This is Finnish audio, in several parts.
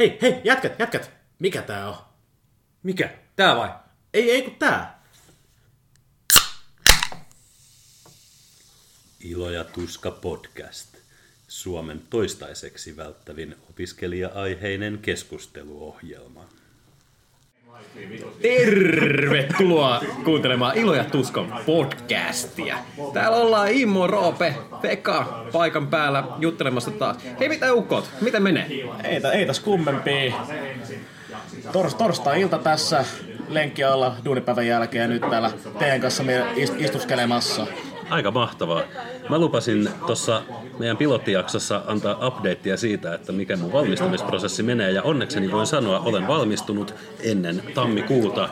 Hei, hei, jätkät, jätkät. Mikä tää on? Mikä? Tää vai? Ei, ei kun tää. Ilo ja tuska podcast. Suomen toistaiseksi välttävin opiskelija-aiheinen keskusteluohjelma. Tervetuloa kuuntelemaan Ilo ja Tuskon podcastia. Täällä ollaan Immo, Roope, Pekka paikan päällä juttelemassa taas. Hei mitä ukot, miten menee? Ei, ei tässä kummempia. Tors, torstai-ilta tässä lenkki alla duunipäivän jälkeen nyt täällä teidän kanssa istuskelemassa. Aika mahtavaa. Mä lupasin tuossa meidän pilottijaksossa antaa updatea siitä, että mikä mun valmistumisprosessi menee. Ja onnekseni voin sanoa, olen valmistunut ennen tammikuuta.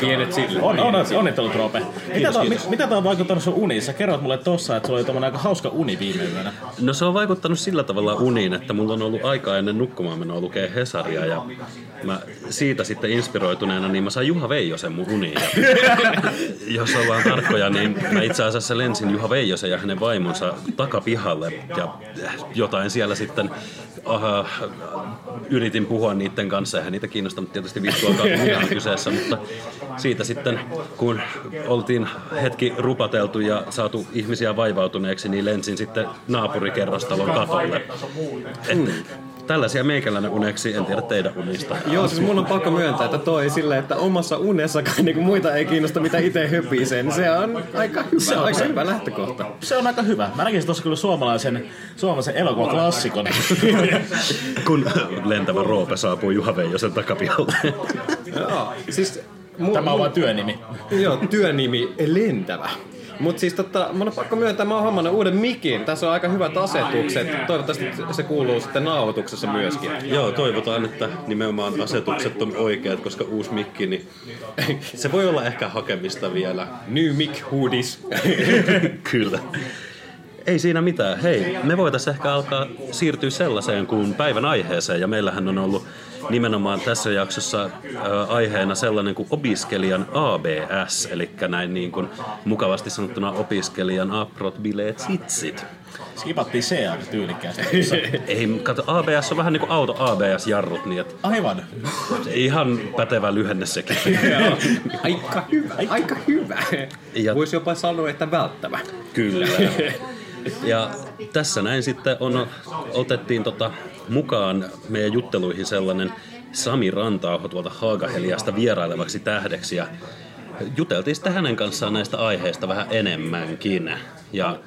Pienet sille. On, on, onnittelut Roope. Mitä, mit, mitä tää on vaikuttanut sun uniin? Sä kerroit mulle tossa, että sulla oli tommonen aika hauska uni viime yönä. No se on vaikuttanut sillä tavalla uniin, että mulla on ollut aikaa ennen nukkumaan menoa lukea Hesaria ja mä siitä sitten inspiroituneena, niin mä sain Juha Veijosen mun uniin. Ja, jos ollaan tarkkoja, niin mä itse asiassa lensin Juha Veijosen ja hänen vaimonsa takapihalle ja jotain siellä sitten aha, yritin puhua niiden kanssa, eihän niitä kiinnostanut tietysti vittuakaan ihan kyseessä, mutta siitä sitten, kun oltiin hetki rupateltu ja saatu ihmisiä vaivautuneeksi, niin lensin sitten naapurikerrostalon katolle. Et, tällaisia meikäläinen uneksi, en tiedä teidän unista. Joo, siis mun on pakko myöntää, että toi silleen, että omassa unessakaan niin muita ei kiinnosta, mitä itse höpisee, niin se on aika hyvä, se on aika se, hyvä lähtökohta. Se on aika hyvä. Mä näkisin tuossa kyllä suomalaisen, suomalaisen elokuvaklassikon. Kun lentävä Roope saapuu Juha Veijosen takapihalle. Joo, siis Tämä on vain työnimi. Joo, työnimi lentävä. Mutta siis tota, mun on pakko myöntää, mä oon hommannut uuden mikin. Tässä on aika hyvät asetukset. Toivottavasti se kuuluu sitten nauhoituksessa myöskin. Joo, toivotaan, että nimenomaan asetukset on oikeat, koska uusi mikki, niin se voi olla ehkä hakemista vielä. New mic hoodies. Kyllä. Ei siinä mitään. Hei, me voitaisiin ehkä alkaa siirtyä sellaiseen kuin päivän aiheeseen. Ja meillähän on ollut nimenomaan tässä jaksossa aiheena sellainen kuin opiskelijan ABS, eli näin niin kuin mukavasti sanottuna opiskelijan aprot, bileet, sitsit. Skipattiin C aika tyylikkäästi. Ei, kato, ABS on vähän niin kuin auto ABS-jarrut, niin et Aivan. ihan pätevä lyhenne sekin. aika hyvä, aika hyvä. Ja- Voisi jopa sanoa, että välttävä. Kyllä. Ja tässä näin sitten on, otettiin tota mukaan meidän jutteluihin sellainen Sami Rantauho tuolta Haagaheliasta vierailevaksi tähdeksi ja juteltiin sitten hänen kanssaan näistä aiheista vähän enemmänkin. Ja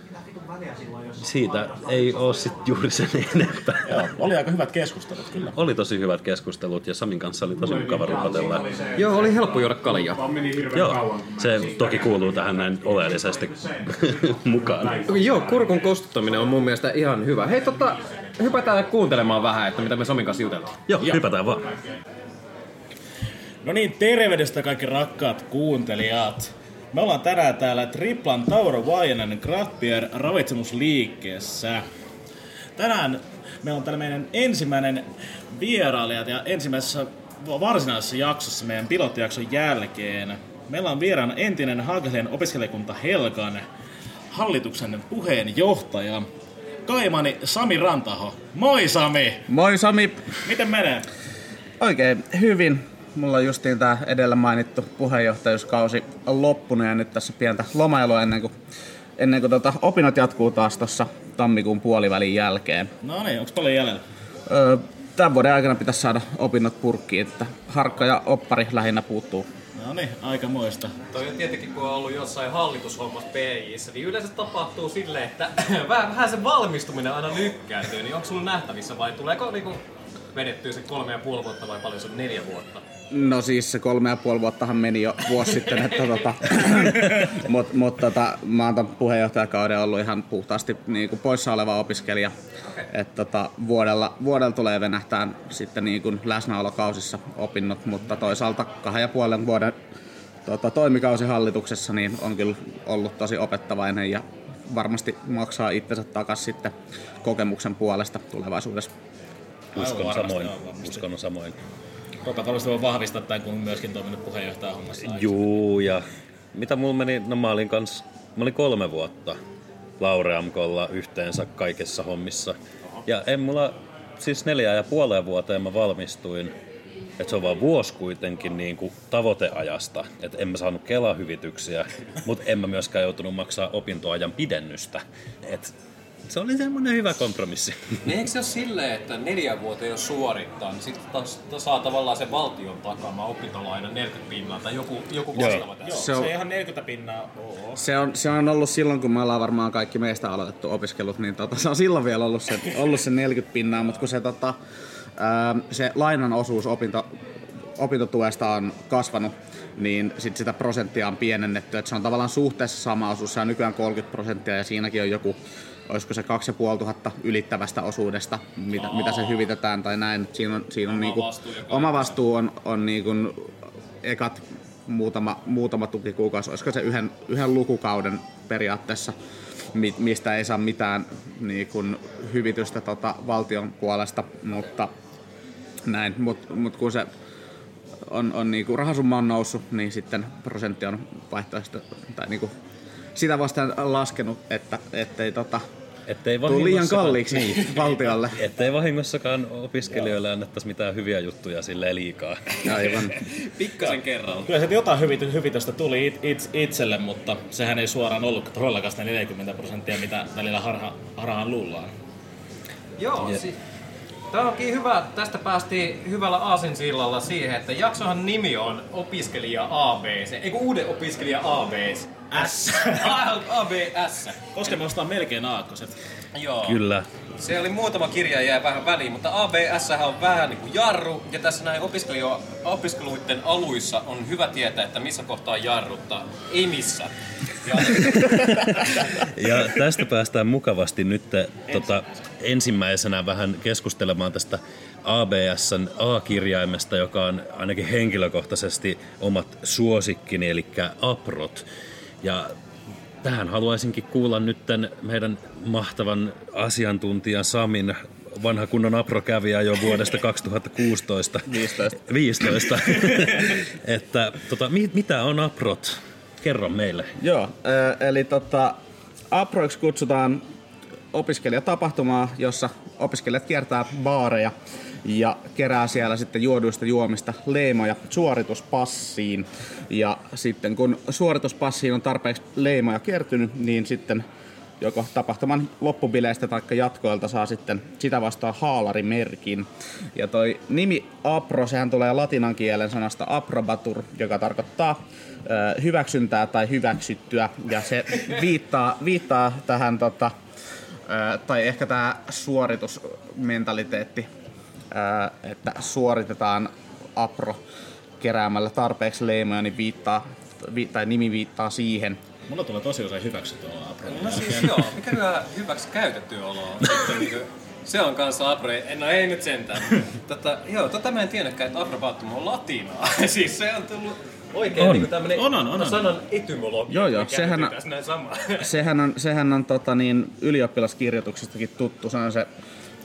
siitä ei ole sitten juuri sen enempää. Joo, oli aika hyvät keskustelut kyllä. Oli tosi hyvät keskustelut ja Samin kanssa oli tosi mukava rupatella. Joo, oli helppo juoda kaljaa. Joo, se toki kuuluu tähän näin oleellisesti mukaan. Joo, kurkun kostuttaminen on mun mielestä ihan hyvä. Hei, tota, hypätään kuuntelemaan vähän, että mitä me Samin kanssa juteltiin. Joo, hypätään vaan. No niin, terveydestä kaikki rakkaat kuuntelijat. Me ollaan tänään täällä Triplan Tauro Vajanen Craftbeer ravitsemusliikkeessä. Tänään meillä on täällä meidän ensimmäinen vierailijat ja ensimmäisessä varsinaisessa jaksossa meidän pilottijakson jälkeen. Meillä on vieraana entinen Hagelien opiskelijakunta Helkan hallituksen puheenjohtaja Kaimani Sami Rantaho. Moi Sami! Moi Sami, Miten menee? oikein hyvin. Mulla on justiin tää edellä mainittu puheenjohtajuuskausi on loppunut ja nyt tässä pientä lomailua ennen kuin, ennen kuin tota, opinnot jatkuu taas tuossa tammikuun puolivälin jälkeen. No niin, onko paljon jäljellä? Öö, tämän vuoden aikana pitäisi saada opinnot purkkiin, että harkka ja oppari lähinnä puuttuu. No niin, aika muista. Toi on tietenkin, kun on ollut jossain hallitushommassa PIissä, niin yleensä tapahtuu silleen, että vähän, vähän se valmistuminen aina lykkääntyy. Niin onko sulla nähtävissä vai tuleeko niinku vedettyä se kolme ja puoli vuotta vai paljon se on neljä vuotta? No siis se kolme ja puoli vuottahan meni jo vuosi sitten, että tota, mutta mut, tota, mä oon tämän puheenjohtajakauden ollut ihan puhtaasti niin kuin poissa oleva opiskelija. Et tota, vuodella, vuodella tulee venähtää sitten niin kuin läsnäolokausissa opinnot, mutta toisaalta kahden ja puolen vuoden tota, toimikausi hallituksessa niin on kyllä ollut tosi opettavainen ja varmasti maksaa itsensä takaisin sitten kokemuksen puolesta tulevaisuudessa. Uskon samoin. Uskon samoin. Varmasti voi vahvistaa tämän, kun myöskin toiminut puheenjohtajan hommassa. Juu, ja mitä mulla meni, no mä olin kans, mä olin kolme vuotta Laureamkolla yhteensä kaikessa hommissa. Ja en mulla siis neljä ja puoleen vuoteen mä valmistuin. Että se on vaan vuosi kuitenkin niin kuin tavoiteajasta. Että en mä saanut Kela-hyvityksiä, mutta en mä myöskään joutunut maksaa opintoajan pidennystä. Et se oli semmoinen hyvä kompromissi. Niin eikö se ole silleen, että neljä vuotta jos suorittaa, niin sitten taas, saa tavallaan sen valtion takama opintolaina 40 pinnaa tai joku, joku vastaava tässä? Joo, Se on- se ihan 40 pinnaa oo. Se on, se on ollut silloin, kun me ollaan varmaan kaikki meistä aloitettu opiskelut, niin tota, se on silloin vielä ollut se, ollut se 40 pinnaa, mutta kun se, tota, ää, se lainan osuus opinto, opintotuesta on kasvanut, niin sit sitä prosenttia on pienennetty. Et se on tavallaan suhteessa sama osuus, se on nykyään 30 prosenttia ja siinäkin on joku olisiko se 2500 ylittävästä osuudesta, mitä, mitä se hyvitetään tai näin. Siinä on, siinä on Oma niinku, vastuu oma vastuu on, on niinku ekat muutama, muutama tukikuukausi, olisiko se yhden, yhden lukukauden periaatteessa, mi- mistä ei saa mitään niin kuin, hyvitystä tota, valtion puolesta, mutta näin, mutta mut kun se on, on niin kuin rahasumma on noussut, niin sitten prosentti on vaihtoehto, tai niin kuin sitä vastaan laskenut, että ettei tota, Ettei tule liian vahingossakaan- kalliiksi Niin. valtiolle. Ettei vahingossakaan opiskelijoille annettaisi mitään hyviä juttuja sille liikaa. Aivan. Pikkasen kerralla. Kyllä se jotain hyvity, hyvitystä tuli it, it, itselle, mutta sehän ei suoraan ollut todellakaan sitä 40 prosenttia, mitä välillä harha, harhaan luullaan. Joo, si- Tämä onkin hyvä. Tästä päästiin hyvällä aasinsillalla siihen, että jaksohan nimi on Opiskelija ABC. Eikö uuden opiskelija ABC? S. ABS. Koska me ostaa melkein aakkoset. Joo. Kyllä. Se oli muutama kirja jäi vähän väliin, mutta ABS on vähän niin kuin jarru, ja tässä näin opiskelio- opiskeluiden aluissa on hyvä tietää, että missä kohtaa jarruttaa. Ei missä. Ja, Ja tästä päästään mukavasti nyt tota, ensimmäisenä vähän keskustelemaan tästä ABSn A-kirjaimesta, joka on ainakin henkilökohtaisesti omat suosikkini, eli aprot. Ja tähän haluaisinkin kuulla nyt meidän mahtavan asiantuntijan Samin vanha kunnon aprokävijä jo vuodesta 2016. 15. 15. että tota, mi- mitä on aprot? Kerro meille. Joo, ö, eli tota, Aproiksi kutsutaan opiskelijatapahtumaa, jossa opiskelijat kiertää baareja ja kerää siellä sitten juoduista juomista leimoja suorituspassiin. Ja sitten kun suorituspassiin on tarpeeksi leimoja kertynyt, niin sitten joko tapahtuman loppubileistä tai jatkoilta saa sitten sitä vastaan haalarimerkin. Ja toi nimi apro, sehän tulee latinan kielen sanasta aprobatur, joka tarkoittaa ö, hyväksyntää tai hyväksyttyä. Ja se viittaa, viittaa tähän tota, ö, tai ehkä tämä suoritusmentaliteetti, että suoritetaan apro keräämällä tarpeeksi leimoja, niin viittaa, vi, tai nimi viittaa siihen. Mulla tulee tosi usein hyväksytty olla Aprolla. no siis joo, mikä hyvä hyväksi käytetty olo on. Niinku, se on kanssa apre, no ei nyt sentään. Tota, joo, tota mä en tiennytkään, että aprobaattum on latinaa. siis se on tullut oikein On. niinku tämmönen On, on, on, on. sanan etymologia. Joo, joo, sehän on- näin sama. Sehän on, sehän on tota niin, ylioppilaskirjoituksestakin tuttu. Se on se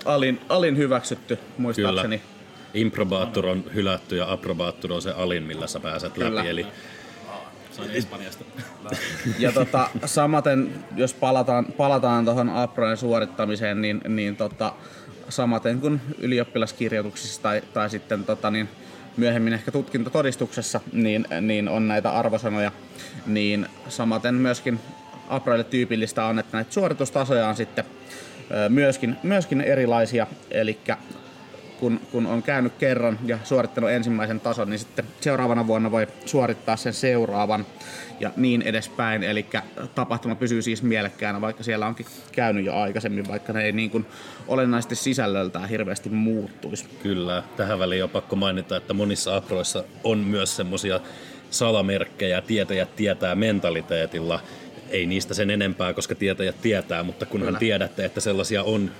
alin, alin hyväksytty, muistaakseni. Kyllä. Improbaattur on hylätty ja aprobaattur on se alin, millä sä pääset Kyllä. läpi. Eli Sain Espanjasta. Ja tota, samaten, jos palataan, palataan tuohon Aprojen suorittamiseen, niin, niin tota, samaten kuin ylioppilaskirjoituksissa tai, tai sitten tota, niin, myöhemmin ehkä tutkintotodistuksessa, niin, niin on näitä arvosanoja, niin samaten myöskin Aproille tyypillistä on, että näitä suoritustasoja on sitten myöskin, myöskin erilaisia, eli kun, kun on käynyt kerran ja suorittanut ensimmäisen tason, niin sitten seuraavana vuonna voi suorittaa sen seuraavan ja niin edespäin. Eli tapahtuma pysyy siis mielekkäänä, vaikka siellä onkin käynyt jo aikaisemmin, vaikka ne ei niin kuin olennaisesti sisällöltään hirveästi muuttuisi. kyllä, tähän väliin on pakko mainita, että monissa aproissa on myös semmosia salamerkkejä, tietäjät tietää mentaliteetilla. Ei niistä sen enempää, koska tietäjät tietää, mutta kunhan Kyllä. tiedätte, että sellaisia on,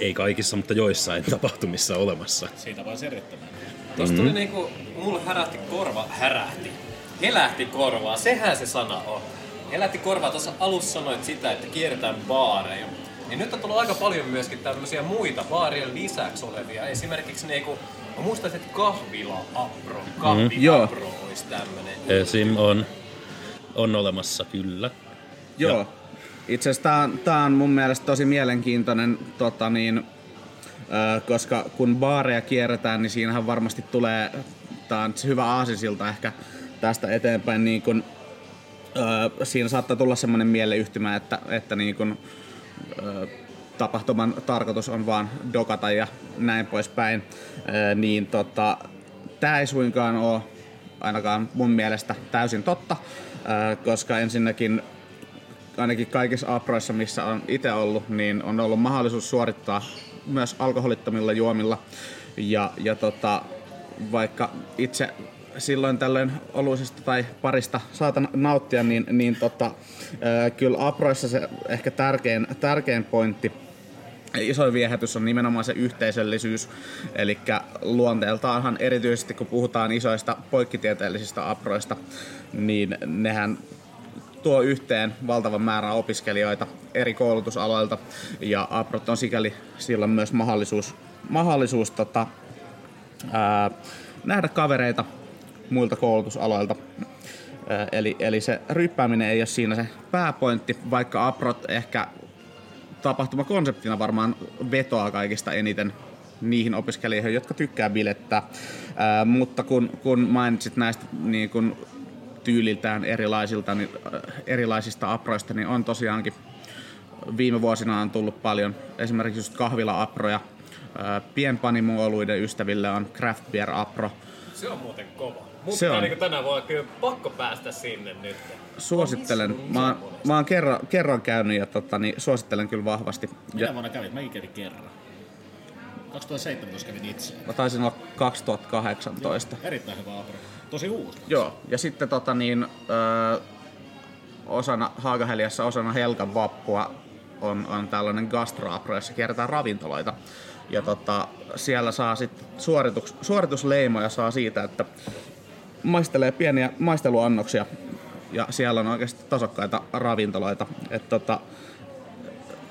ei kaikissa, mutta joissain tapahtumissa olemassa. Siitä vaan selittämään. Tuosta tuli niinku, mulle härähti korva, härähti, helähti korvaa, sehän se sana on. Helähti korvaa, tuossa alussa sanoit sitä, että kierretään baareja. Niin nyt on tullut aika paljon myöskin tämmöisiä muita baarien lisäksi olevia. Esimerkiksi niinku, mä muistaisin, että kahvila apro, kahvi Joo. apro olisi tämmönen. Esim. on, on olemassa, kyllä. Joo. Itse asiassa tämä on, tää on mun mielestä tosi mielenkiintoinen tota niin, koska kun baareja kierretään, niin siinähän varmasti tulee, tää on hyvä aasinsilta ehkä tästä eteenpäin, niin kun, siinä saattaa tulla semmoinen mieleyhtymä, että, että niin kun, tapahtuman tarkoitus on vaan dokata ja näin poispäin, ö, niin tota, tämä ei suinkaan ole ainakaan mun mielestä täysin totta, koska ensinnäkin ainakin kaikissa aproissa, missä on itse ollut, niin on ollut mahdollisuus suorittaa myös alkoholittomilla juomilla. Ja, ja tota, vaikka itse silloin tällöin oluisesta tai parista saatan nauttia, niin, niin tota, kyllä aproissa se ehkä tärkein, tärkein pointti isoin viehätys on nimenomaan se yhteisöllisyys. Eli luonteeltaanhan erityisesti kun puhutaan isoista poikkitieteellisistä aproista, niin nehän tuo yhteen valtavan määrän opiskelijoita eri koulutusaloilta ja Aprot on sikäli silloin myös mahdollisuus, mahdollisuus tota, ää, nähdä kavereita muilta koulutusaloilta. Ää, eli, eli se ryppääminen ei ole siinä se pääpointti, vaikka Aprot ehkä tapahtumakonseptina varmaan vetoaa kaikista eniten niihin opiskelijoihin, jotka tykkää bilettää. Ää, mutta kun, kun mainitsit näistä niin kun tyyliltään erilaisilta, niin, äh, erilaisista aproista, niin on tosiaankin viime vuosina on tullut paljon esimerkiksi just kahvila-aproja. Äh, pienpanimooluiden ystäville on craft beer apro. Se on muuten kova. Mutta Se on. Niin tänään voi kyllä pakko päästä sinne nyt. Suosittelen. Mä, oon- mä oon kerran, kerran käynyt ja tota, niin suosittelen kyllä vahvasti. Minä Ja, vuonna kävit? Mäkin kävin kerran. 2017 kävin itse. mä taisin olla 2018. Erittäin hyvä apro. Tosi uusi. Joo, ja sitten tota niin, ö, osana Haagaheliassa, osana Helkan vappua on, on tällainen gastroapro, jossa kierretään ravintoloita. Ja tota, siellä saa sitten suoritus, suoritusleimoja saa siitä, että maistelee pieniä maisteluannoksia ja siellä on oikeasti tasokkaita ravintoloita. Et tota,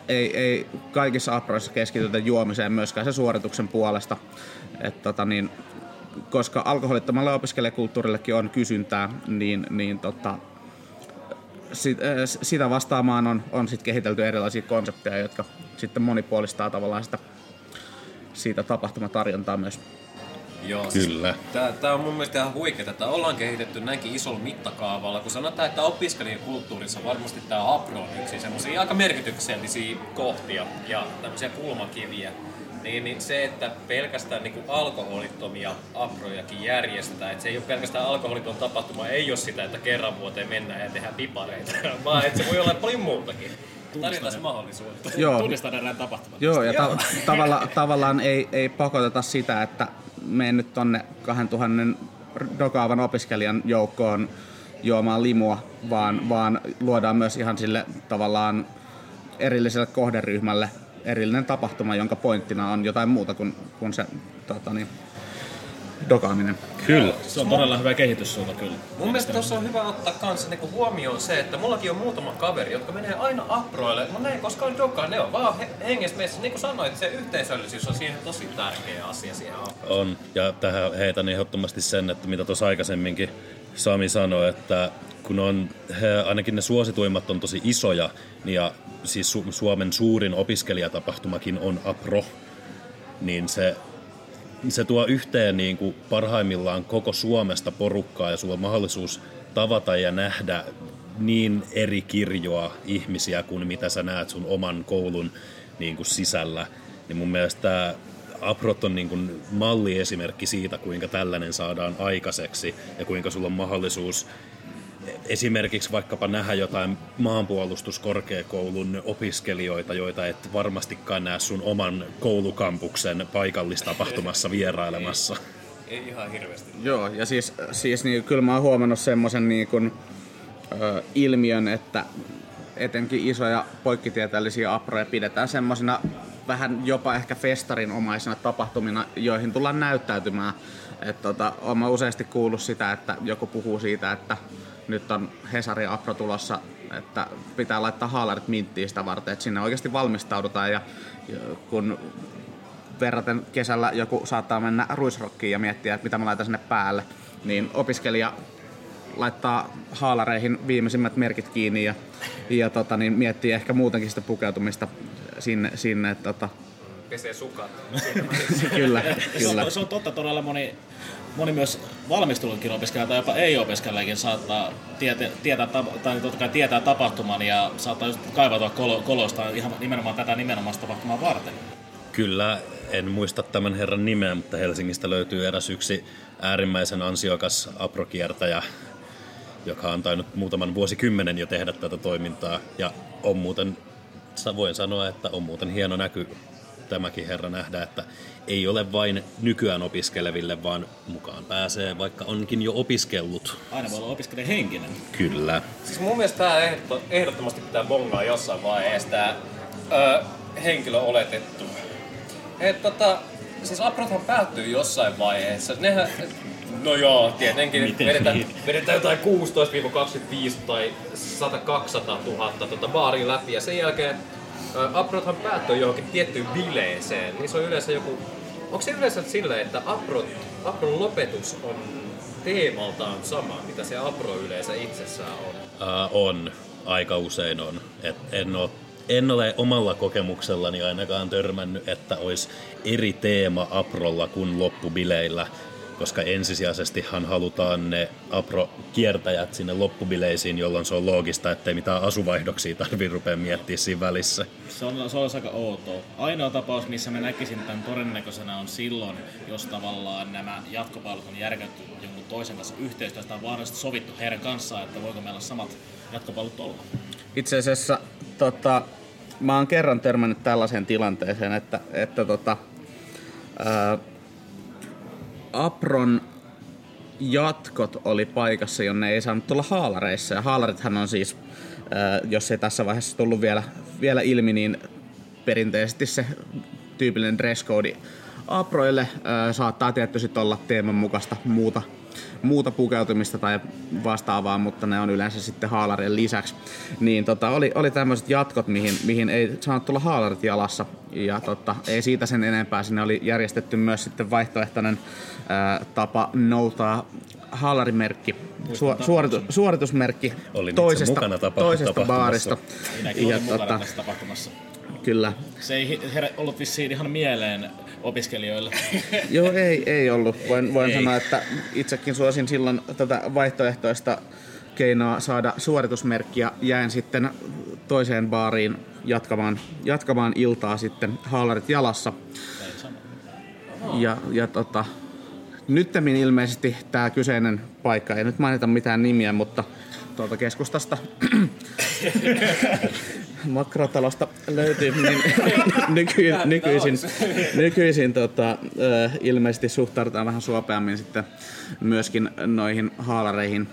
ei, ei kaikissa aproissa keskitytä juomiseen myöskään se suorituksen puolesta. Et tota niin, koska alkoholittomalle opiskelijakulttuurillekin on kysyntää, niin, niin tota, sit, äh, sitä vastaamaan on, on sit kehitelty erilaisia konsepteja, jotka sitten monipuolistaa tavallaan sitä, siitä tapahtumatarjontaa myös. Joo, Kyllä. Tää, tää on mun mielestä ihan huikeeta, että ollaan kehitetty näinkin isolla mittakaavalla. Kun sanotaan, että opiskelijakulttuurissa varmasti tämä apro on yksi semmoisia aika merkityksellisiä kohtia ja tämmöisiä kulmakiviä. Niin, niin se, että pelkästään niin alkoholittomia aprojakin järjestetään, että se ei ole pelkästään alkoholiton tapahtuma, ei ole sitä, että kerran vuoteen mennään ja tehdään pipareita, vaan että se voi olla paljon muutakin. Tarjotaan mahdollisuutta. Joo, Tunnistan erään tapahtuman. Joo, ja ta- tavalla, tavallaan ei, ei pakoteta sitä, että menen nyt tonne 2000 dokaavan opiskelijan joukkoon juomaan limua, vaan, vaan luodaan myös ihan sille tavallaan erilliselle kohderyhmälle erillinen tapahtuma, jonka pointtina on jotain muuta kuin, kuin se tota niin, dokaaminen. Kyllä. Se on todella hyvä kehityssuunta kyllä. Mun mielestä tuossa on hyvä ottaa kanssa niinku huomioon se, että mullakin on muutama kaveri, jotka menee aina aproille. Ne ei koskaan dokaa, ne on vaan he- hengessä meissä. Niin kuin sanoit, se yhteisöllisyys on siihen tosi tärkeä asia siihen aproon. On. Ja tähän heitän ehdottomasti sen, että mitä tuossa aikaisemminkin Sami sanoi, että kun on, he, ainakin ne suosituimmat on tosi isoja, niin ja siis Su- Suomen suurin opiskelijatapahtumakin on APRO, niin se, se tuo yhteen niin kuin parhaimmillaan koko Suomesta porukkaa ja sulla on mahdollisuus tavata ja nähdä niin eri kirjoa ihmisiä kuin mitä sä näet sun oman koulun niin kuin sisällä. Niin mun mielestä tämä Aprot on niin kuin malliesimerkki siitä, kuinka tällainen saadaan aikaiseksi ja kuinka sulla on mahdollisuus esimerkiksi vaikkapa nähdä jotain maanpuolustuskorkeakoulun opiskelijoita, joita et varmastikaan näe sun oman koulukampuksen paikallistapahtumassa vierailemassa. Ei ihan hirveästi. Joo, ja siis, siis niin, kyllä mä oon huomannut semmoisen niin kuin, ö, ilmiön, että etenkin isoja poikkitieteellisiä aproja pidetään semmoisina vähän jopa ehkä festarinomaisina tapahtumina, joihin tullaan näyttäytymään. Et tota, oon mä useasti kuullut sitä, että joku puhuu siitä, että nyt on Hesari Apro tulossa, että pitää laittaa haalarit minttiin sitä varten, että sinne oikeasti valmistaudutaan. Ja ja kun verraten kesällä joku saattaa mennä ruisrokkiin ja miettiä, että mitä mä laitan sinne päälle, niin opiskelija laittaa haalareihin viimeisimmät merkit kiinni ja, ja tota, niin miettii ehkä muutenkin sitä pukeutumista sinne, sinne että tota, pesee sukat. Kyllä, Se kyllä. on, se on totta, todella moni, moni myös valmistunutkin opiskelija tai jopa ei-opiskelijakin saattaa tietää, tietää, tai totta kai tietää tapahtuman ja saattaa just kaivautua kolo, kolosta ihan nimenomaan tätä nimenomaan tapahtumaa varten. Kyllä, en muista tämän herran nimeä, mutta Helsingistä löytyy eräs yksi äärimmäisen ansiokas aprokiertäjä, joka on tainnut muutaman vuosikymmenen jo tehdä tätä toimintaa. Ja on muuten, voin sanoa, että on muuten hieno näky tämäkin herra nähdä, että ei ole vain nykyään opiskeleville, vaan mukaan pääsee, vaikka onkin jo opiskellut. Aina voi olla opiskelija henkinen. Kyllä. Siis mun mielestä tää ehdotto, ehdottomasti pitää bongaa jossain vaiheessa tää ö, henkilö oletettu. Et tota, siis aprothan päättyy jossain vaiheessa. Nehän, no joo, tietenkin Miten vedetään, niin? vedetään jotain 16-25 tai 100-200 000 tota baarin läpi ja sen jälkeen aprothan päättyy johonkin tiettyyn bileeseen. Niin se on yleensä joku, onko se yleensä silleen, että aprot, apron lopetus on teemaltaan sama, mitä se apro yleensä itsessään on? Uh, on, aika usein on. Et en, ole, en ole omalla kokemuksellani ainakaan törmännyt, että olisi eri teema Aprolla kuin loppubileillä, koska ensisijaisestihan halutaan ne Apro-kiertäjät sinne loppubileisiin, jolloin se on loogista, ettei mitään asuvaihdoksia tarvitse rupea miettiä siinä välissä. Se on, se olisi aika outoa. Ainoa tapaus, missä mä näkisin tämän todennäköisenä on silloin, jos tavallaan nämä jatkopalvelut on järkätty jonkun toisen kanssa yhteistyöstä on vaarallisesti sovittu heidän kanssaan, että voiko meillä samat jatkopalvelut olla. Itse asiassa tota, mä oon kerran törmännyt tällaiseen tilanteeseen, että, että tota, ää, Apron jatkot oli paikassa, jonne ei saanut tulla haalareissa. Ja haalarithan on siis, ää, jos ei tässä vaiheessa tullut vielä, vielä ilmi, niin perinteisesti se tyypillinen dress code Aproille ää, saattaa tietty sit olla teeman mukaista muuta, muuta pukeutumista tai vastaavaa, mutta ne on yleensä sitten haalarien lisäksi. Niin tota, oli, oli tämmöiset jatkot, mihin, mihin ei saanut tulla haalarit jalassa. Ja tota, ei siitä sen enempää. Sinne oli järjestetty myös sitten vaihtoehtoinen ää, tapa noutaa haalarimerkki, su, suoritu, suoritusmerkki Olin toisesta, mukana tapa- toisesta baarista. Minäkin Ja olin mukana tota, tässä tapahtumassa. kyllä. Se ei herä, ollut vissiin ihan mieleen opiskelijoille. Joo, ei, ei ollut. Voin, voin sanoa, että itsekin suosin silloin tätä vaihtoehtoista keinoa saada suoritusmerkkiä. Jäin sitten toiseen baariin jatkamaan, jatkamaan iltaa sitten haalarit jalassa. Ja, ja tota, nyttemmin ilmeisesti tämä kyseinen paikka, ei nyt mainita mitään nimiä, mutta tuolta keskustasta. Makrotalosta löytyy, niin nyky, nykyisin, nykyisin tota, ilmeisesti suhtaudutaan vähän suopeammin sitten myöskin noihin haalareihin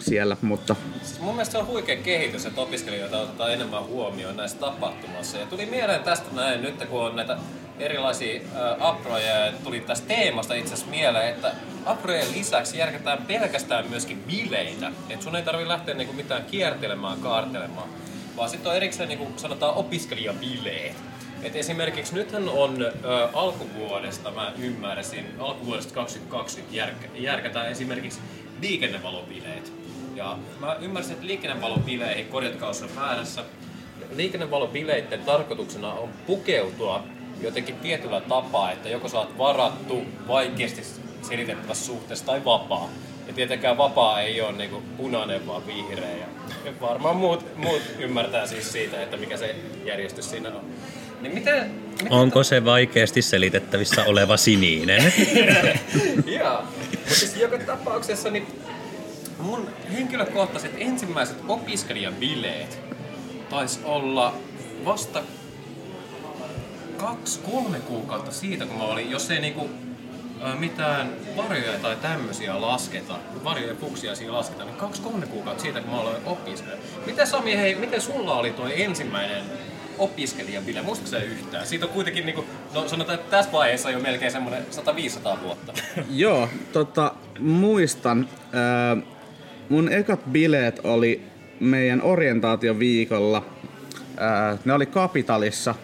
siellä, mutta Siis mun mielestä se on huikea kehitys, että opiskelijoita otetaan enemmän huomioon näissä tapahtumassa. Ja tuli mieleen tästä näin nyt, kun on näitä erilaisia aproja, ja tuli tästä teemasta itse asiassa mieleen, että aprojen lisäksi järkätään pelkästään myöskin bileitä. Että sun ei tarvi lähteä niinku mitään kiertelemään, kaartelemaan, vaan sitten on erikseen niinku sanotaan opiskelijabileet. Et esimerkiksi nythän on ö, alkuvuodesta, mä ymmärsin, alkuvuodesta 2020 järkä, järkätään esimerkiksi liikennevalobileet. Ja mä ymmärsin, että liikennevalobileihin, korjatkaa jos olen väärässä, liikennevalobileiden tarkoituksena on pukeutua jotenkin tietyllä tapaa, että joko sä oot varattu, vaikeasti selitettävässä suhteessa tai vapaa. Ja tietenkään vapaa ei ole niinku punainen, vaan vihreä. Ja varmaan muut, muut ymmärtää siis siitä, että mikä se järjestys siinä on. Niin miten, miten Onko se vaikeasti selitettävissä oleva sininen? Joo. Mutta siis joka tapauksessa niin mun henkilökohtaiset ensimmäiset opiskelijabileet taisi olla vasta kaksi, kolme kuukautta siitä, kun mä olin, jos ei niinku mitään varjoja tai tämmöisiä lasketa, varjoja fuksia siinä lasketa, niin kaksi, kolme kuukautta siitä, kun mä aloin opiskelija. Miten Sami, hei, miten sulla oli tuo ensimmäinen opiskelijabile? Muistatko sä yhtään? Siitä on kuitenkin, niinku, no sanotaan, että tässä vaiheessa jo melkein semmoinen 100-500 vuotta. Joo, tota, muistan. Ää, mun ekat bileet oli meidän orientaatioviikolla. Ää, ne oli Kapitalissa,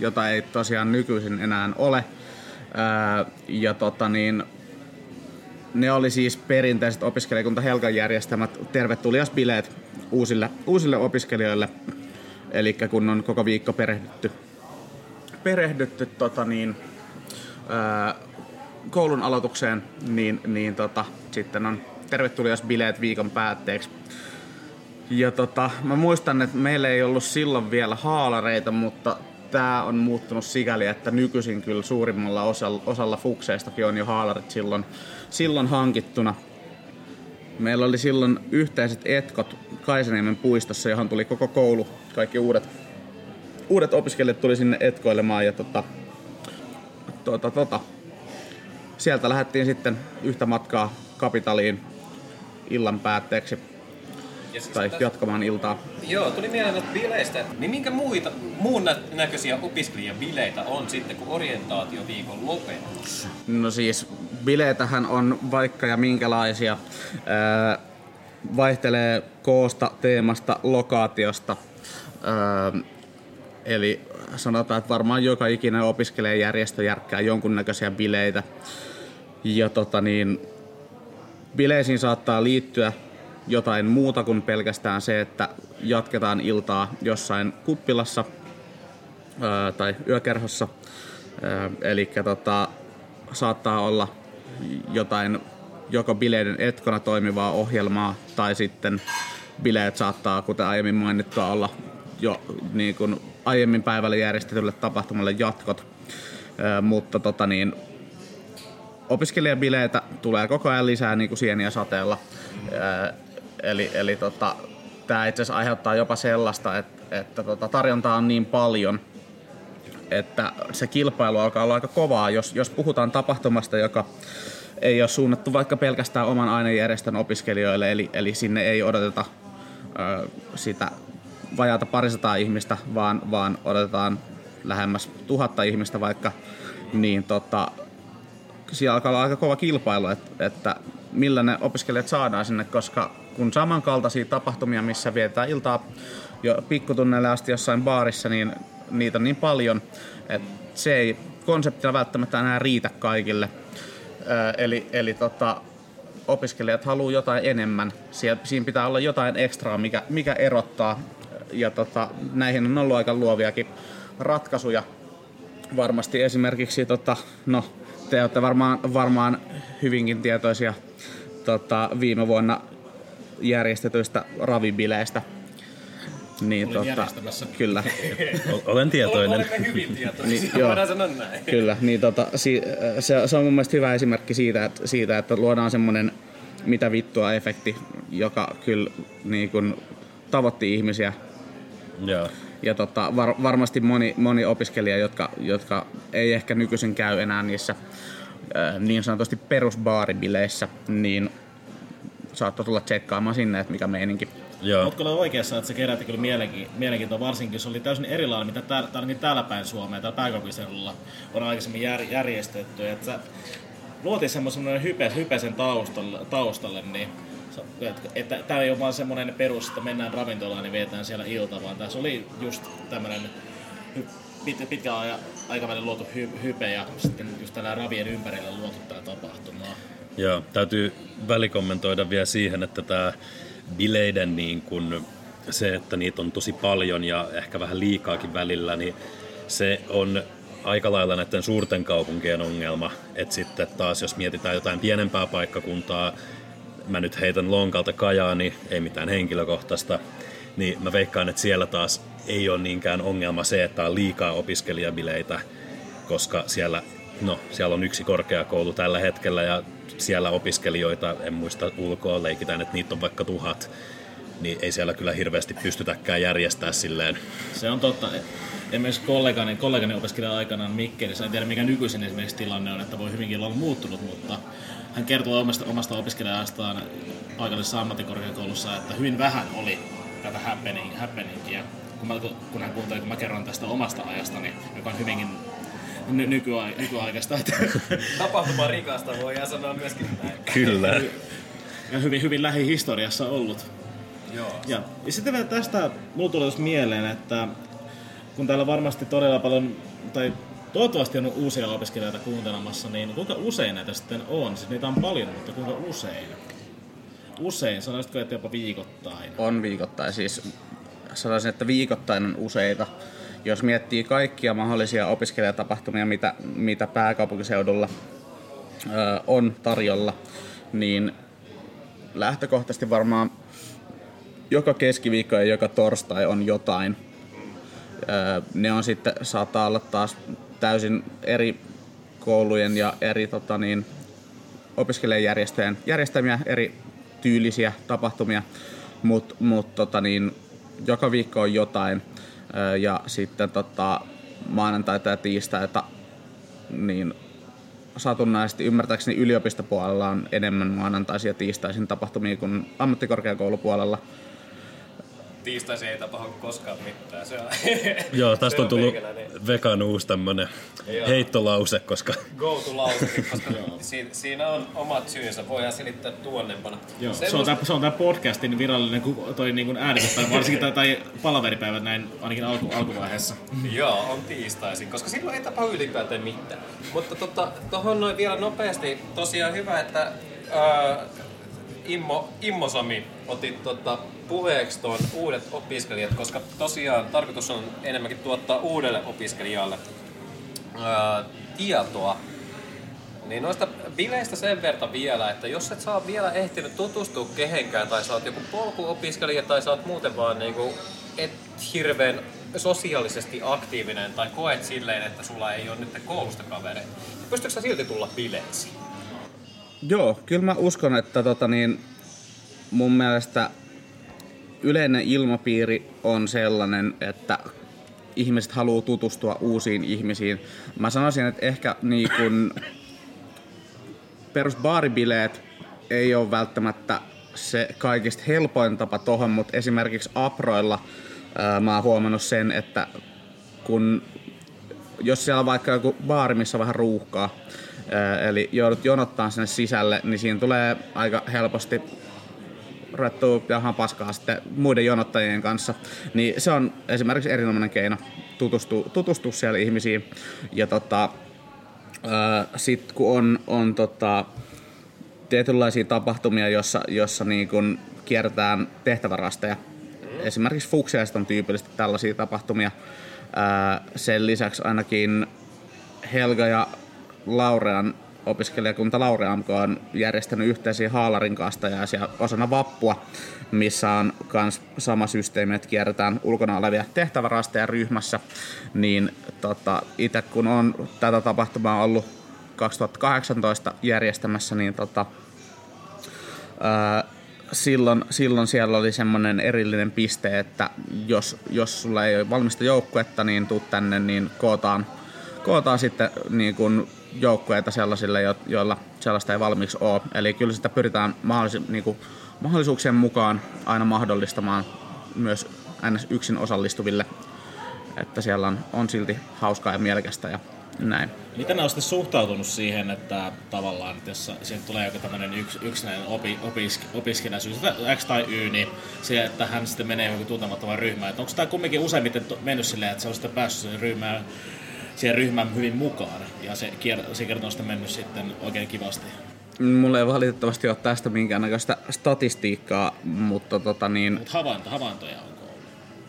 jota ei tosiaan nykyisin enää ole. Ää, ja tota niin, ne oli siis perinteiset opiskelijakunta Helkan järjestämät tervetuliasbileet uusille, uusille opiskelijoille. Eli kun on koko viikko perehdytty perehdytty tota niin, ää, koulun aloitukseen, niin, niin tota, sitten on tervetulias bileet viikon päätteeksi. Ja tota, mä muistan, että meillä ei ollut silloin vielä haalareita, mutta tämä on muuttunut sikäli, että nykyisin kyllä suurimmalla osalla, osalla fukseistakin on jo haalarit silloin, silloin hankittuna. Meillä oli silloin yhteiset etkot Kaisaniemen puistossa, johon tuli koko koulu, kaikki uudet, uudet opiskelijat tuli sinne etkoilemaan ja tota, tota, tota. sieltä lähdettiin sitten yhtä matkaa kapitaliin illan päätteeksi Ja siis tai tästä- jatkamaan iltaa. Joo, tuli mieleen näistä bileistä. Niin minkä muita, muun nä- näköisiä opiskelijabileitä on sitten kuin orientaatioviikon lopetus? No siis bileitähän on vaikka ja minkälaisia. Ää, vaihtelee koosta, teemasta, lokaatiosta. Ää, eli sanotaan, että varmaan joka ikinen opiskelijajärjestö järkkää jonkunnäköisiä bileitä. Ja tota niin, bileisiin saattaa liittyä jotain muuta kuin pelkästään se, että jatketaan iltaa jossain kuppilassa ää, tai yökerhossa. Eli tota, saattaa olla jotain joko bileiden etkona toimivaa ohjelmaa tai sitten bileet saattaa, kuten aiemmin mainittua, olla jo niin kuin aiemmin päivällä järjestetylle tapahtumalle jatkot. Ää, mutta tota niin, opiskelijabileitä tulee koko ajan lisää niin kuin sieniä sateella. Eli eli tota, tämä itse asiassa aiheuttaa jopa sellaista, että, että tota, tarjontaa on niin paljon, että se kilpailu alkaa olla aika kovaa, jos, jos puhutaan tapahtumasta, joka ei ole suunnattu vaikka pelkästään oman ainejärjestön opiskelijoille, eli, eli sinne ei odoteta ö, sitä vajaata parisataa ihmistä, vaan, vaan odotetaan lähemmäs tuhatta ihmistä vaikka, niin tota, siellä alkaa olla aika kova kilpailu, että, että millä ne opiskelijat saadaan sinne, koska kun samankaltaisia tapahtumia, missä vietetään iltaa jo pikkutunneille asti jossain baarissa, niin niitä on niin paljon, että se ei konseptina välttämättä enää riitä kaikille. Ö, eli eli tota, opiskelijat haluaa jotain enemmän. Siellä, siinä pitää olla jotain ekstraa, mikä, mikä erottaa. Ja tota, näihin on ollut aika luoviakin ratkaisuja. Varmasti esimerkiksi, tota, no, te olette varmaan, varmaan hyvinkin tietoisia tota, viime vuonna järjestetyistä ravibileistä. Niin, Olin tota, kyllä, Olen tietoinen. Olemme hyvin tietoisia, Niin, joo. sanoa näin. kyllä. Niin, tota, si, se, se, on mun mielestä hyvä esimerkki siitä, että, siitä, että luodaan semmoinen mitä vittua efekti, joka kyllä niin kun, tavoitti ihmisiä Joo. Ja tota, var, varmasti moni, moni opiskelija, jotka, jotka ei ehkä nykyisin käy enää niissä äh, niin sanotusti perusbaaribileissä, niin saattoi tulla tsekkaamaan sinne, että mikä meininki. Joo. Oletko kyllä oikeassa, että se kerätti kyllä mielenki- mielenkiintoa, varsinkin se oli täysin erilainen, mitä täällä, ainakin täällä päin Suomea, täällä pääkaupunkiseudulla on aikaisemmin jär, järjestetty. Että luotiin semmoinen hype, hype sen taustalle, taustalle niin että, tämä ei ole vaan semmoinen perus, että mennään ravintolaan niin vietään siellä ilta, vaan tässä oli just tämmöinen pit, pitkän aikavälin luotu hy, hype ja sitten just tällä ravien ympärillä luotu tämä tapahtuma. Joo, täytyy välikommentoida vielä siihen, että tämä bileiden niin kun, se, että niitä on tosi paljon ja ehkä vähän liikaakin välillä, niin se on aika lailla näiden suurten kaupunkien ongelma. Että sitten taas, jos mietitään jotain pienempää paikkakuntaa, mä nyt heitän lonkalta Kajaani, ei mitään henkilökohtaista, niin mä veikkaan, että siellä taas ei ole niinkään ongelma se, että on liikaa opiskelijabileitä, koska siellä, no, siellä on yksi korkeakoulu tällä hetkellä ja siellä opiskelijoita, en muista ulkoa, leikitään, että niitä on vaikka tuhat, niin ei siellä kyllä hirveästi pystytäkään järjestää silleen. Se on totta. Esimerkiksi kollegani, kollegani opiskelija aikanaan Mikkelissä, en tiedä mikä nykyisin esimerkiksi tilanne on, että voi hyvinkin olla muuttunut, mutta hän kertoi omasta, omasta opiskelijastaan paikallisessa ammattikorkeakoulussa, että hyvin vähän oli tätä happening, happeningia. Kun, mä, kun hän kuunteli, kun mä kerron tästä omasta ajastani, joka on hyvinkin ny, nykyaik- nykyaikaista, että, Tapahtuma rikasta voidaan sanoa myöskin näin. Kyllä. ja hyvin, hyvin lähihistoriassa ollut. Joo. Ja, ja sitten vielä tästä mulla tuli tuossa mieleen, että kun täällä varmasti todella paljon, tai toivottavasti on uusia opiskelijoita kuuntelemassa, niin kuinka usein näitä sitten on? Siis niitä on paljon, mutta kuinka usein? Usein, sanoisitko, että jopa viikoittain? On viikoittain, siis sanoisin, että viikoittain on useita. jos miettii kaikkia mahdollisia opiskelijatapahtumia, mitä, mitä pääkaupunkiseudulla ö, on tarjolla, niin lähtökohtaisesti varmaan joka keskiviikko ja joka torstai on jotain. Ne on sitten, saattaa olla taas täysin eri koulujen ja eri tota niin, opiskelijajärjestöjen järjestämiä eri tyylisiä tapahtumia, mutta mut, tota niin, joka viikko on jotain. Ja sitten tota, maanantaita ja tiistaita niin satunnaisesti ymmärtääkseni yliopistopuolella on enemmän maanantaisin ja tiistaisin tapahtumia kuin ammattikorkeakoulupuolella. Tiistaisin ei tapahdu koskaan mitään. Se on, Joo, se tästä on tullut meikäläinen vegan uusi tämmönen Joo. heittolause, koska go to lause, koska si, siinä on omat syynsä. Voidaan selittää tuonnempana. Joo, se, on tää, se on tää podcastin virallinen toi niin äänityspäivä, varsinkin tai, tai palaveripäivät näin ainakin alku, alkuvaiheessa. Joo, on tiistaisin, koska silloin ei tapahdu ylipäätään mitään. Mutta tota, tohon noin vielä nopeasti, tosiaan hyvä, että ää, Immo, Immo Sami otit tota, puheeksi tuon uudet opiskelijat, koska tosiaan tarkoitus on enemmänkin tuottaa uudelle opiskelijalle ää, tietoa. Niin noista bileistä sen verran vielä, että jos et saa vielä ehtinyt tutustua kehenkään, tai sä oot joku polkuopiskelija, tai sä oot muuten vaan niinku, et hirveän sosiaalisesti aktiivinen, tai koet silleen, että sulla ei ole nyt koulusta kavereita, niin pystytkö sä silti tulla bileisiin? Joo, kyllä mä uskon, että tota niin, mun mielestä yleinen ilmapiiri on sellainen, että ihmiset haluaa tutustua uusiin ihmisiin. Mä sanoisin, että ehkä niin kun perusbaaribileet ei ole välttämättä se kaikista helpoin tapa tohon, mutta esimerkiksi Aproilla ää, mä oon huomannut sen, että kun jos siellä on vaikka joku baari, missä on vähän ruuhkaa, eli joudut jonottaa sinne sisälle, niin siinä tulee aika helposti ruvettua ihan paskaa sitten muiden jonottajien kanssa. Niin se on esimerkiksi erinomainen keino tutustua, tutustua siellä ihmisiin. Ja tota, sitten kun on, on tota, tietynlaisia tapahtumia, jossa, jossa niin kun kierretään tehtävärasteja. Esimerkiksi Fuksiaiset on tyypillisesti tällaisia tapahtumia. Sen lisäksi ainakin Helga ja Laurean opiskelijakunta Laureamko on järjestänyt yhteisiä haalarin kastajaisia osana vappua, missä on myös sama systeemi, että kierretään ulkona olevia tehtävärasteja ryhmässä. Niin tota, itse kun on tätä tapahtumaa ollut 2018 järjestämässä, niin tota, ää, silloin, silloin siellä oli semmoinen erillinen piste, että jos, jos sulla ei ole valmista joukkuetta, niin tuu tänne, niin kootaan, kootaan sitten niin kuin joukkueita sellaisille, jo- joilla sellaista ei valmiiksi ole. Eli kyllä sitä pyritään mahdollis, niin kuin, mahdollisuuksien mukaan aina mahdollistamaan myös ns. yksin osallistuville, että siellä on, on silti hauskaa ja mielekästä ja näin. Miten ne on sitten suhtautunut siihen, että tavallaan, että jos siihen tulee joku tämmöinen yks, yksinäinen opi, opisk, opiskelija syy, X tai Y, niin se, että hän sitten menee joku tuntemattomaan ryhmään. Että onko tämä kumminkin useimmiten mennyt silleen, että se on sitten päässyt ryhmään, siihen ryhmään hyvin mukaan, ja se, kier, se kertoo on sitten mennyt sitten oikein kivasti. Mulla ei valitettavasti ole tästä minkäännäköistä statistiikkaa, mutta tota niin, Mutta havainto, havaintoja onko ollut?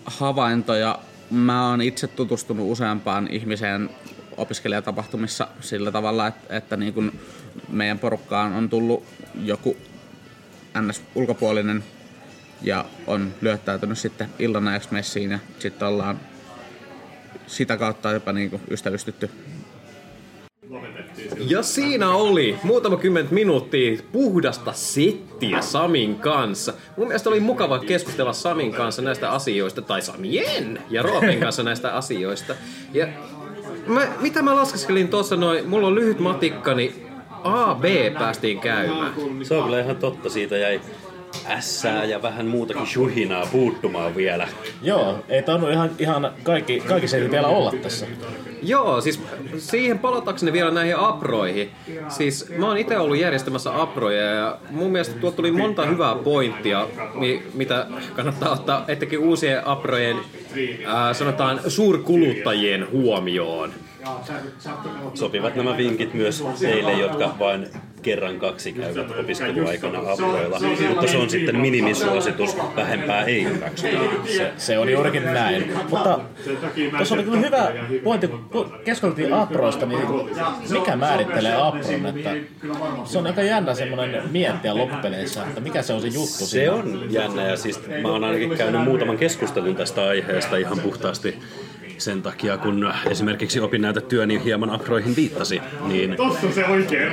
havaintoja. Mä oon itse tutustunut useampaan ihmiseen opiskelijatapahtumissa sillä tavalla, että, että niin kun meidän porukkaan on tullut joku ns. ulkopuolinen ja on lyöttäytynyt sitten illan ajaksi messiin ja sitten ollaan sitä kautta jopa niin kuin ystävystytty Ja siinä oli muutama kymmentä minuuttia puhdasta settiä Samin kanssa. Mun mielestä oli mukava keskustella Samin kanssa näistä asioista, tai Samien ja Roopen kanssa näistä asioista. Ja mä, mitä mä laskeskelin tuossa noin, mulla on lyhyt matikka, niin A, B päästiin käymään. se on kyllä ihan totta. Siitä jäi ässää ja vähän muutakin shuhinaa puuttumaan vielä. Joo, ei tainnut ihan, ihan kaikki, kaikki se ei vielä olla tässä. Joo, siis siihen palatakseni vielä näihin aproihin. Siis mä oon itse ollut järjestämässä aproja ja mun mielestä tuolta tuli monta hyvää pointtia, mi- mitä kannattaa ottaa etenkin uusien aprojen, ää, sanotaan suurkuluttajien huomioon. Sopivat nämä vinkit myös teille, jotka vain kerran kaksi käyvät opiskeluaikana aproilla, mutta se on sitten minimisuositus, vähempää ei hyväksytä. Se, se on juurikin näin. Mutta tuossa oli kyllä hyvä pointti, kun keskusteltiin aproista, niin mikä määrittelee apron? Että se on aika jännä semmoinen miettiä loppupeleissä, että mikä se on se juttu Se siinä. on jännä ja siis mä oon ainakin käynyt muutaman keskustelun tästä aiheesta ihan puhtaasti sen takia, kun esimerkiksi opinnäytetyöni hieman aproihin viittasi, niin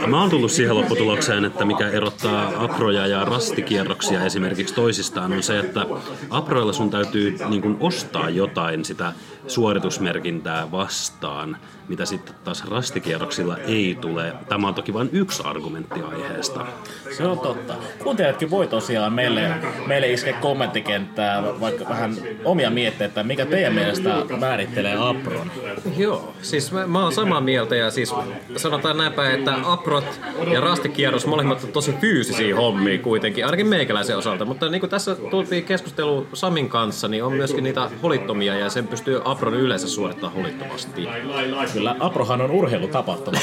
mä oon tullut siihen lopputulokseen, että mikä erottaa aproja ja rastikierroksia esimerkiksi toisistaan on se, että aproilla sun täytyy niin ostaa jotain sitä suoritusmerkintää vastaan, mitä sitten taas rastikierroksilla ei tule. Tämä on toki vain yksi argumentti aiheesta. Se on totta. Kuuntelijatkin voi tosiaan meille, meille iskeä kommenttikenttää vaikka vähän omia mietteitä, mikä teidän mielestä määrittelee apron. Joo, siis mä, mä oon samaa mieltä ja siis sanotaan näinpä, että aprot ja rastikierros molemmat on tosi fyysisiä hommia kuitenkin, ainakin meikäläisen osalta. Mutta niin kuin tässä tultiin keskusteluun Samin kanssa, niin on myöskin niitä holittomia ja sen pystyy apron yleensä suorittamaan holittomasti. Kyllä, aprohan on urheilutapahtuma.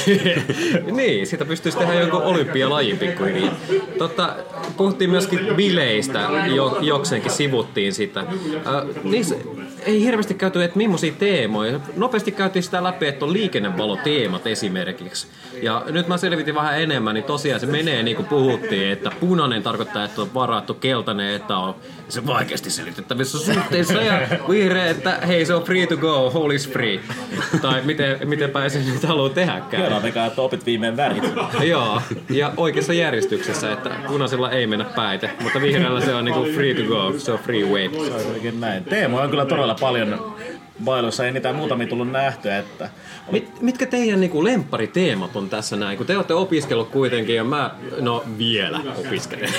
niin, siitä pystyisi tehdä jonkun olympialajin pikkuhiljaa. Totta, puhuttiin myöskin bileistä, jo, jokseenkin sivuttiin sitä. Äh, niissä ei hirveästi käyty, että millaisia teemoja. Nopeasti käytiin sitä läpi, että on liikennevaloteemat esimerkiksi. Ja nyt mä selvitin vähän enemmän, niin tosiaan se menee niin kuin puhuttiin, että punainen tarkoittaa, että on varattu, keltainen, että on se vaikeasti selitettävissä suhteissa ja vihreä, että hei se on free to go, is free. tai miten, miten pääsen nyt haluaa tehdäkään. Tekaa, että opit viimein värit. Joo, ja oikeassa järjestyksessä, että punaisella ei mennä päite, mutta vihreällä se on niinku free to go, se on free way. Se on näin. Teemoja on kyllä todella paljon bailussa, ei niitä muutamia tullut nähtyä, että Mit, mitkä teidän niinku lemppariteemat on tässä näin? Kun te olette opiskellut kuitenkin ja mä, no vielä opiskelen.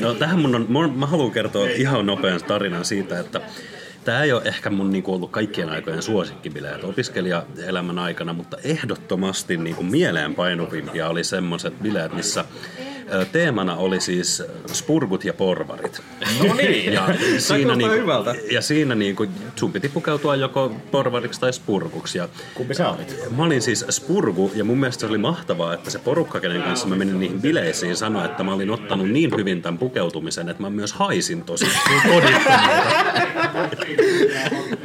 No tähän mun on, mun, mä haluan kertoa ihan nopean tarinan siitä, että Tämä ei ole ehkä mun niinku ollut kaikkien aikojen suosikkibileet opiskelijaelämän aikana, mutta ehdottomasti niinku mieleenpainuvimpia oli semmoiset bileet, missä teemana oli siis spurgut ja porvarit. No niin. Ja siinä, niinku, hyvältä. ja siinä niinku, sun piti pukeutua joko porvariksi tai spurguksi. Ja kumpi sä olit? Mä olin siis spurgu ja mun mielestä se oli mahtavaa, että se porukka, kenen kanssa mä menin niihin bileisiin, sanoi, että mä olin ottanut niin hyvin tämän pukeutumisen, että mä myös haisin tosi.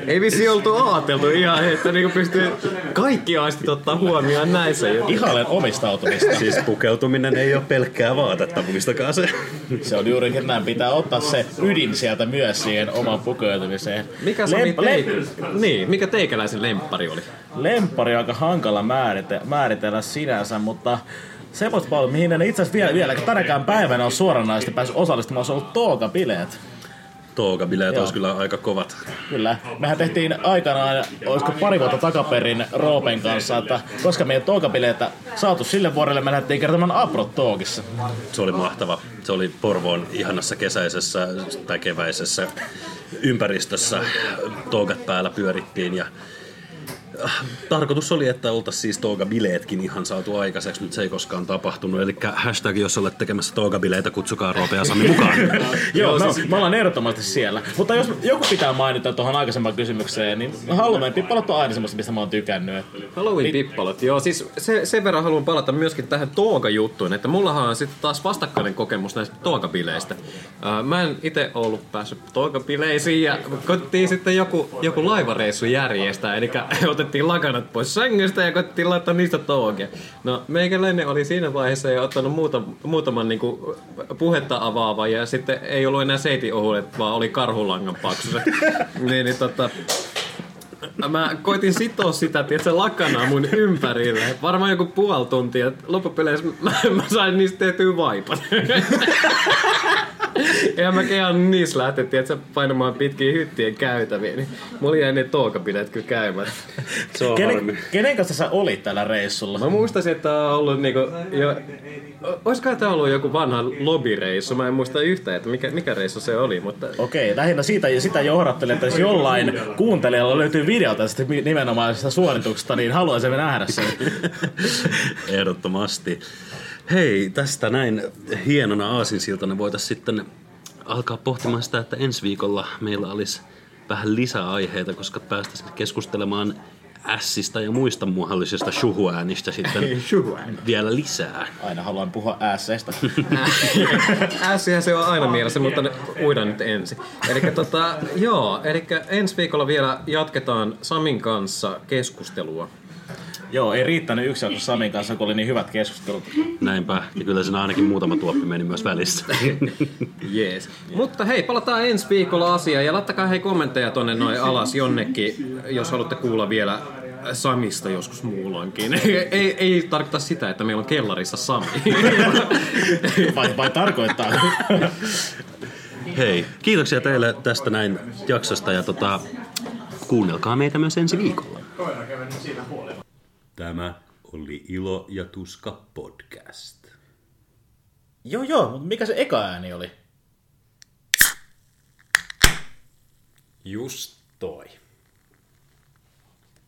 Ei vissi oltu ajateltu ihan, että niinku pystyy kaikki aistit ottaa huomioon näissä. Ihailen omistautumista. Siis pukeutuminen ei ole pelkkää vaatetta, muistakaa se. Se on juurikin näin. Pitää ottaa se ydin sieltä myös siihen omaan pukeutumiseen. Mikä Sami Lemp- lem- Niin, mikä teikäläisen lemppari oli? Lemppari on aika hankala määrite- määritellä sinänsä, mutta semmoista paljon, mihin en itse asiassa vielä, vielä tänäkään päivänä on suoranaisesti päässyt osallistumaan, se on ollut tookabileet. Toogabileet olisi kyllä aika kovat. Kyllä. Mehän tehtiin aikanaan, olisiko pari vuotta takaperin Roopen kanssa, että koska meidän tookabileitä saatu sille vuodelle, me lähdettiin kertomaan Aprot Toogissa. Se oli mahtava. Se oli Porvoon ihanassa kesäisessä tai keväisessä ympäristössä. Toogat päällä pyörittiin ja Tarkoitus oli, että oltaisiin siis Tooga-bileetkin ihan saatu aikaiseksi, mutta se ei koskaan tapahtunut. Eli hashtag, jos olet tekemässä Tooga-bileitä, kutsukaa Roope ja Sami mukaan. Joo, me, me ollaan ehdottomasti siellä. Mutta jos joku pitää mainita tuohon aikaisempaan kysymykseen, niin Halloween pippalot on aina semmoista, mistä mä oon tykännyt. Halloween pippalot, joo. Siis se, sen verran haluan palata myöskin tähän Tooga-juttuun, että mullahan on sitten taas vastakkainen kokemus näistä Tooga-bileistä. Ää, mä en itse ollut päässyt Tooga-bileisiin ja koettiin sitten joku, joku laivareissu järjestää, eli otettiin lakanat pois sängystä ja koettiin laittaa niistä Toogia. No meikäläinen oli siinä vaiheessa jo ottanut muuta, muutaman niinku puhetta avaavan ja sitten ei ollut enää seitiohuulet, vaan oli karhulangan paksuset. niin, niin tota, Mä koitin sitoa sitä, tiedätkö, lakanaa mun ympärille. Varmaan joku puoli tuntia. Loppupeleissä mä, mä sain niistä tehtyä vaipan. ja mä kehän niissä lähteä, tiedätkö, painamaan pitkiä hyttien käytäviä. Niin mulla jäi ne tookapileet kyllä käymään. Se on. Kenen, kenen kanssa sä olit tällä reissulla? Mä muistaisin, että tää on ollut niinku jo... Olisiko tää ollut joku vanha lobbyreissu? Mä en muista yhtään, että mikä, mikä reissu se oli, mutta... Okei, lähinnä siitä, sitä johdattelin, että jos jollain kuuntelijalla löytyy video tästä nimenomaisesta suorituksesta, niin haluaisimme nähdä sen. Ehdottomasti. Hei, tästä näin hienona aasinsiltana voitaisiin sitten alkaa pohtimaan sitä, että ensi viikolla meillä olisi vähän lisää aiheita, koska päästäisiin keskustelemaan Ässistä ja muista mahdollisista shuhuäänistä sitten vielä lisää. Aina haluan puhua äässeistä. Ässihän se on aina mielessä, mutta ne uidaan nyt ensin. Eli tota, joo, eli ensi viikolla vielä jatketaan Samin kanssa keskustelua. Joo, ei riittänyt yksi jakso Samin kanssa, kun oli niin hyvät keskustelut. Näinpä, ja kyllä siinä ainakin muutama tuoppi meni myös välissä. Jees. Mutta hei, palataan ensi viikolla asiaan ja laittakaa hei kommentteja tonne noin alas jonnekin, jos haluatte kuulla vielä Samista joskus muulloinkin. ei, ei tarkoita sitä, että meillä on kellarissa Sami. Vai, vai tarkoittaa? Hei, kiitoksia teille tästä näin jaksosta ja tota, kuunnelkaa meitä myös ensi viikolla. Tämä oli Ilo ja Tuska podcast. joo, joo, mutta mikä se eka ääni oli? Just toi.